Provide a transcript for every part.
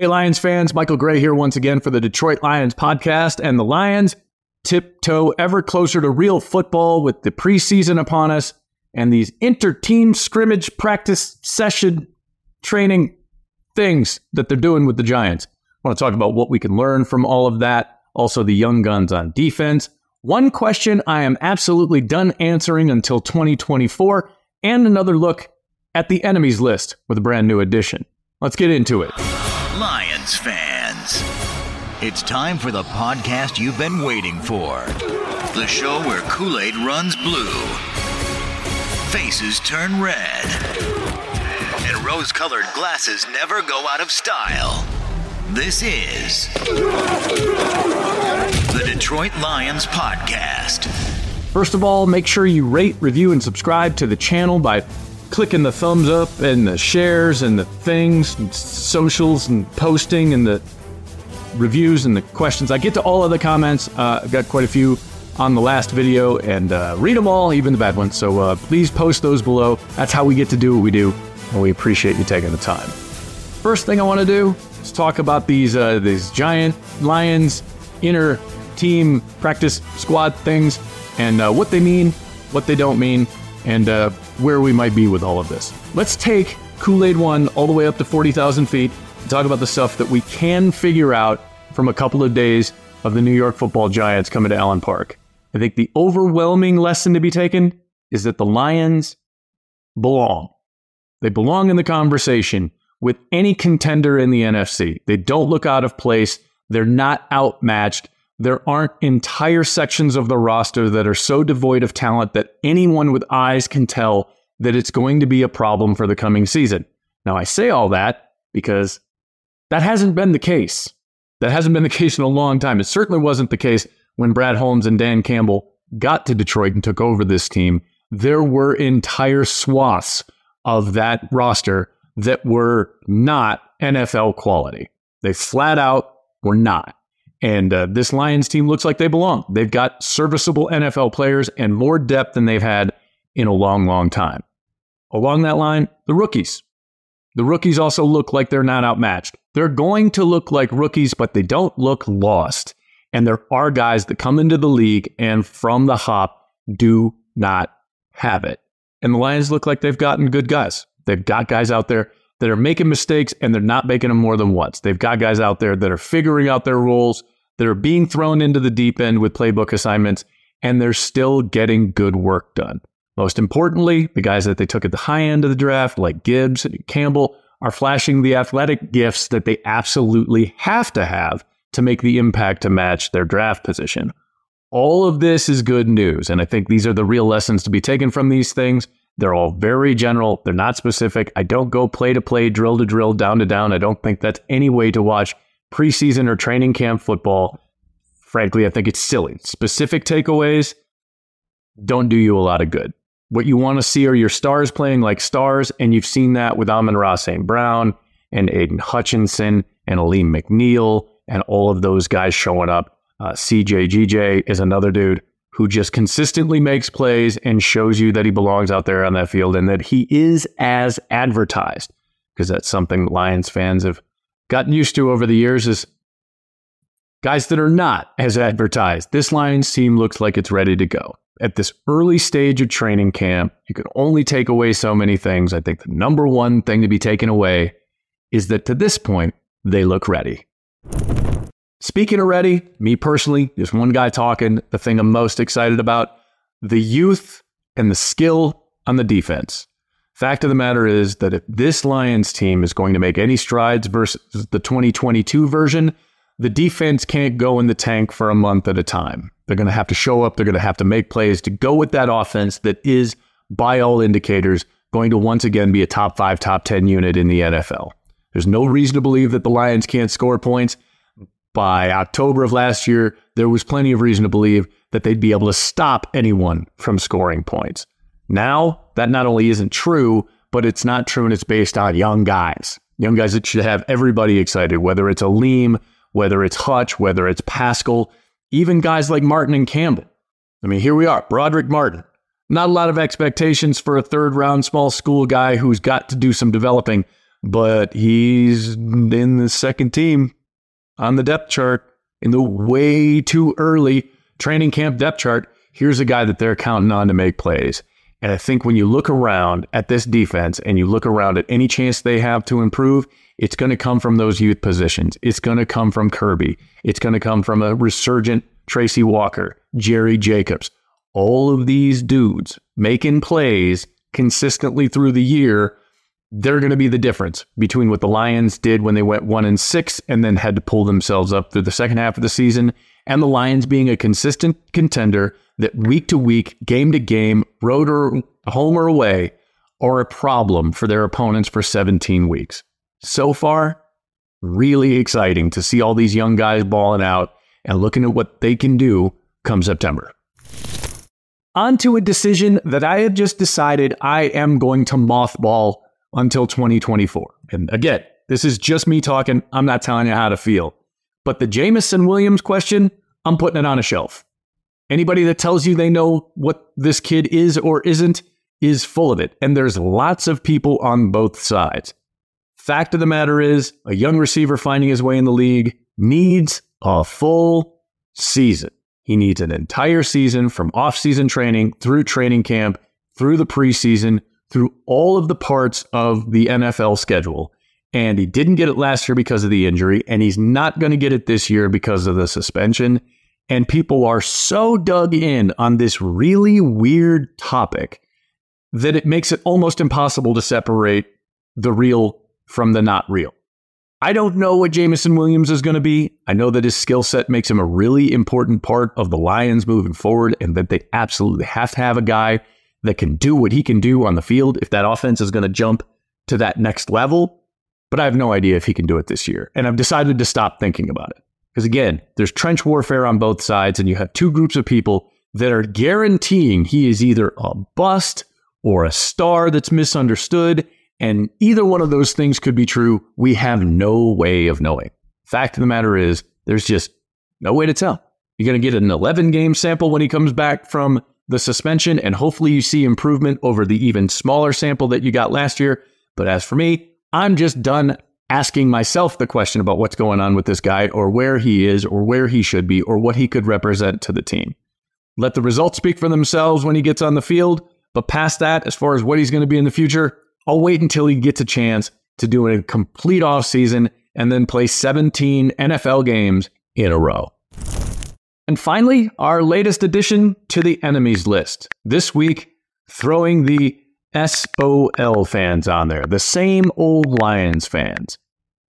Hey, Lions fans, Michael Grey here once again for the Detroit Lions podcast. And the Lions tiptoe ever closer to real football with the preseason upon us and these inter team scrimmage practice session training things that they're doing with the Giants. I want to talk about what we can learn from all of that. Also, the young guns on defense. One question I am absolutely done answering until 2024, and another look at the enemies list with a brand new addition. Let's get into it. Lions fans, it's time for the podcast you've been waiting for. The show where Kool Aid runs blue, faces turn red, and rose colored glasses never go out of style. This is the Detroit Lions Podcast. First of all, make sure you rate, review, and subscribe to the channel by clicking the thumbs up and the shares and the things, and socials and posting and the reviews and the questions. I get to all of the comments. Uh, I've got quite a few on the last video and uh, read them all, even the bad ones. So uh, please post those below. That's how we get to do what we do, and we appreciate you taking the time. First thing I want to do is talk about these uh, these giant lions inner team practice squad things and uh, what they mean, what they don't mean, and uh, where we might be with all of this. Let's take Kool Aid 1 all the way up to 40,000 feet and talk about the stuff that we can figure out from a couple of days of the New York football Giants coming to Allen Park. I think the overwhelming lesson to be taken is that the Lions belong. They belong in the conversation with any contender in the NFC. They don't look out of place. They're not outmatched. There aren't entire sections of the roster that are so devoid of talent that anyone with eyes can tell that it's going to be a problem for the coming season. Now, I say all that because that hasn't been the case. That hasn't been the case in a long time. It certainly wasn't the case when Brad Holmes and Dan Campbell got to Detroit and took over this team. There were entire swaths of that roster that were not NFL quality. They flat out were not. And uh, this Lions team looks like they belong. They've got serviceable NFL players and more depth than they've had in a long, long time. Along that line, the rookies. The rookies also look like they're not outmatched. They're going to look like rookies, but they don't look lost. And there are guys that come into the league and from the hop do not have it. And the Lions look like they've gotten good guys. They've got guys out there that are making mistakes and they're not making them more than once. They've got guys out there that are figuring out their roles that are being thrown into the deep end with playbook assignments, and they're still getting good work done. Most importantly, the guys that they took at the high end of the draft, like Gibbs and Campbell, are flashing the athletic gifts that they absolutely have to have to make the impact to match their draft position. All of this is good news, and I think these are the real lessons to be taken from these things. They're all very general, they're not specific. I don't go play to play, drill to drill, down to down. I don't think that's any way to watch preseason or training camp football, frankly, I think it's silly. Specific takeaways don't do you a lot of good. What you want to see are your stars playing like stars, and you've seen that with Amon-Ra St. Brown and Aidan Hutchinson and Alim McNeil and all of those guys showing up. Uh, CJ GJ is another dude who just consistently makes plays and shows you that he belongs out there on that field and that he is as advertised because that's something Lions fans have gotten used to over the years is guys that are not as advertised. This Lions team looks like it's ready to go. At this early stage of training camp, you can only take away so many things. I think the number one thing to be taken away is that to this point, they look ready. Speaking of ready, me personally, just one guy talking, the thing I'm most excited about the youth and the skill on the defense. Fact of the matter is that if this Lions team is going to make any strides versus the 2022 version, the defense can't go in the tank for a month at a time. They're going to have to show up. They're going to have to make plays to go with that offense that is, by all indicators, going to once again be a top five, top 10 unit in the NFL. There's no reason to believe that the Lions can't score points. By October of last year, there was plenty of reason to believe that they'd be able to stop anyone from scoring points. Now, that not only isn't true, but it's not true and it's based on young guys. Young guys that should have everybody excited, whether it's Alim, whether it's Hutch, whether it's Paschal, even guys like Martin and Campbell. I mean, here we are, Brodric Martin. Not a lot of expectations for a third round small school guy who's got to do some developing, but he's in the second team on the depth chart in the way too early training camp depth chart. Here's a guy that they're counting on to make plays. And I think when you look around at this defense and you look around at any chance they have to improve, it's going to come from those youth positions. It's going to come from Kerby. It's going to come from a resurgent Tracy Walker, Jerry Jacobs. All of these dudes making plays consistently through the year, they're going to be the difference between what the Lions did when they went one and six and then had to pull themselves up through the second half of the season, and the Lions being a consistent contender that week to week, game to game, road or home or away, are a problem for their opponents for 17 weeks. So far, really exciting to see all these young guys balling out and looking at what they can do come September. On to a decision that I have just decided I am going to mothball until 2024. And again, this is just me talking. I'm not telling you how to feel. But the Jameson Williams question, I'm putting it on a shelf. Anybody that tells you they know what this kid is or isn't is full of it. And there's lots of people on both sides. Fact of the matter is, a young receiver finding his way in the league needs a full season. He needs an entire season from off-season training through training camp, through the preseason, through all of the parts of the NFL schedule. And he didn't get it last year because of the injury, and he's not going to get it this year because of the suspension. And people are so dug in on this really weird topic that it makes it almost impossible to separate the real from the not real. I don't know what Jameson Williams is going to be. I know that his skill set makes him a really important part of the Lions moving forward, and that they absolutely have to have a guy that can do what he can do on the field if that offense is going to jump to that next level. But I have no idea if he can do it this year. And I've decided to stop thinking about it. Because again, there's trench warfare on both sides, and you have two groups of people that are guaranteeing he is either a bust or a star that's misunderstood. And either one of those things could be true. We have no way of knowing. Fact of the matter is, there's just no way to tell. You're going to get an 11 game sample when he comes back from the suspension, and hopefully you see improvement over the even smaller sample that you got last year. But as for me, I'm just done asking myself the question about what's going on with this guy or where he is or where he should be or what he could represent to the team. Let the results speak for themselves when he gets on the field. But past that, as far as what he's going to be in the future, I'll wait until he gets a chance to do a complete offseason and then play 17 NFL games in a row. And finally, our latest addition to the enemies list. This week, throwing the SOL fans on there, the same old Lions fans.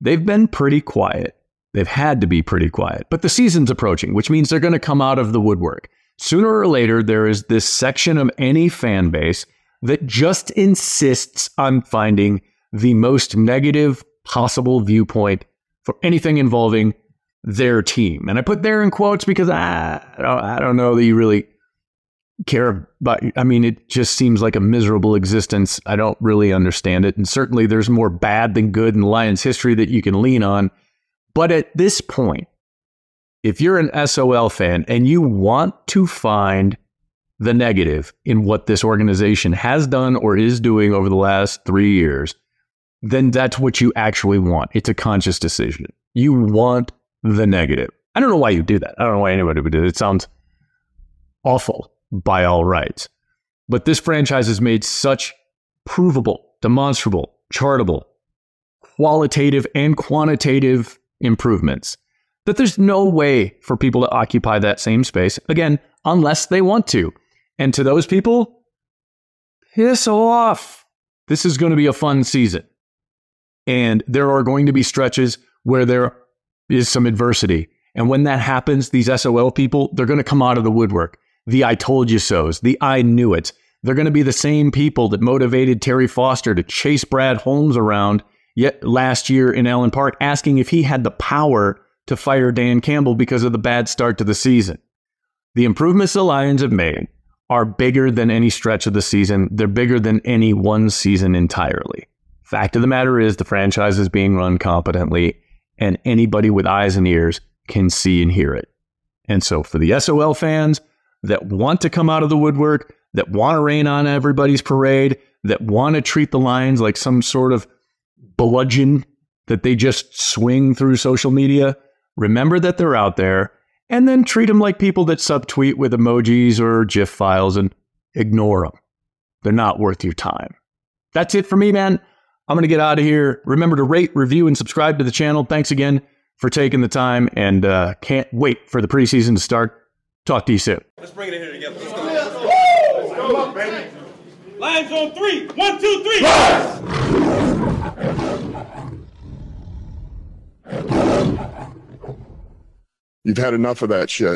They've been pretty quiet. They've had to be pretty quiet. But the season's approaching, which means they're going to come out of the woodwork. Sooner or later, there is this section of any fan base that just insists on finding the most negative possible viewpoint for anything involving their team. And I put there in quotes because ah, I, I don't know that you really care about. I mean, it just seems like a miserable existence. I don't really understand it. And certainly there's more bad than good in Lions history that you can lean on. But at this point, if you're an SOL fan and you want to find the negative in what this organization has done or is doing over the last three years, then that's what you actually want. It's a conscious decision. You want the negative. I don't know why you do that. I don't know why anybody would do it. It sounds awful by all rights. But this franchise has made such provable, demonstrable, chartable, qualitative, and quantitative improvements that there's no way for people to occupy that same space again, unless they want to. And to those people, piss off. This is going to be a fun season. And there are going to be stretches where there is some adversity. And when that happens, these SOL people, they're going to come out of the woodwork. The I told you so's, the I knew it. They're going to be the same people that motivated Terry Foster to chase Brad Holmes around yet last year in Allen Park, asking if he had the power to fire Dan Campbell because of the bad start to the season. The improvements the Lions have made are bigger than any stretch of the season. They're bigger than any one season entirely. Fact of the matter is, the franchise is being run competently, and anybody with eyes and ears can see and hear it. And so, for the SOL fans that want to come out of the woodwork, that want to rain on everybody's parade, that want to treat the Lions like some sort of bludgeon that they just swing through social media, remember that they're out there and then treat them like people that subtweet with emojis or GIF files and ignore them. They're not worth your time. That's it for me, man. I'm going to get out of here. Remember to rate, review, and subscribe to the channel. Thanks again for taking the time and uh, can't wait for the preseason to start. Talk to you soon. Let's bring it in here together. Let's go. Let's go, baby. Lions on three. One, two, three. You've had enough of that shit.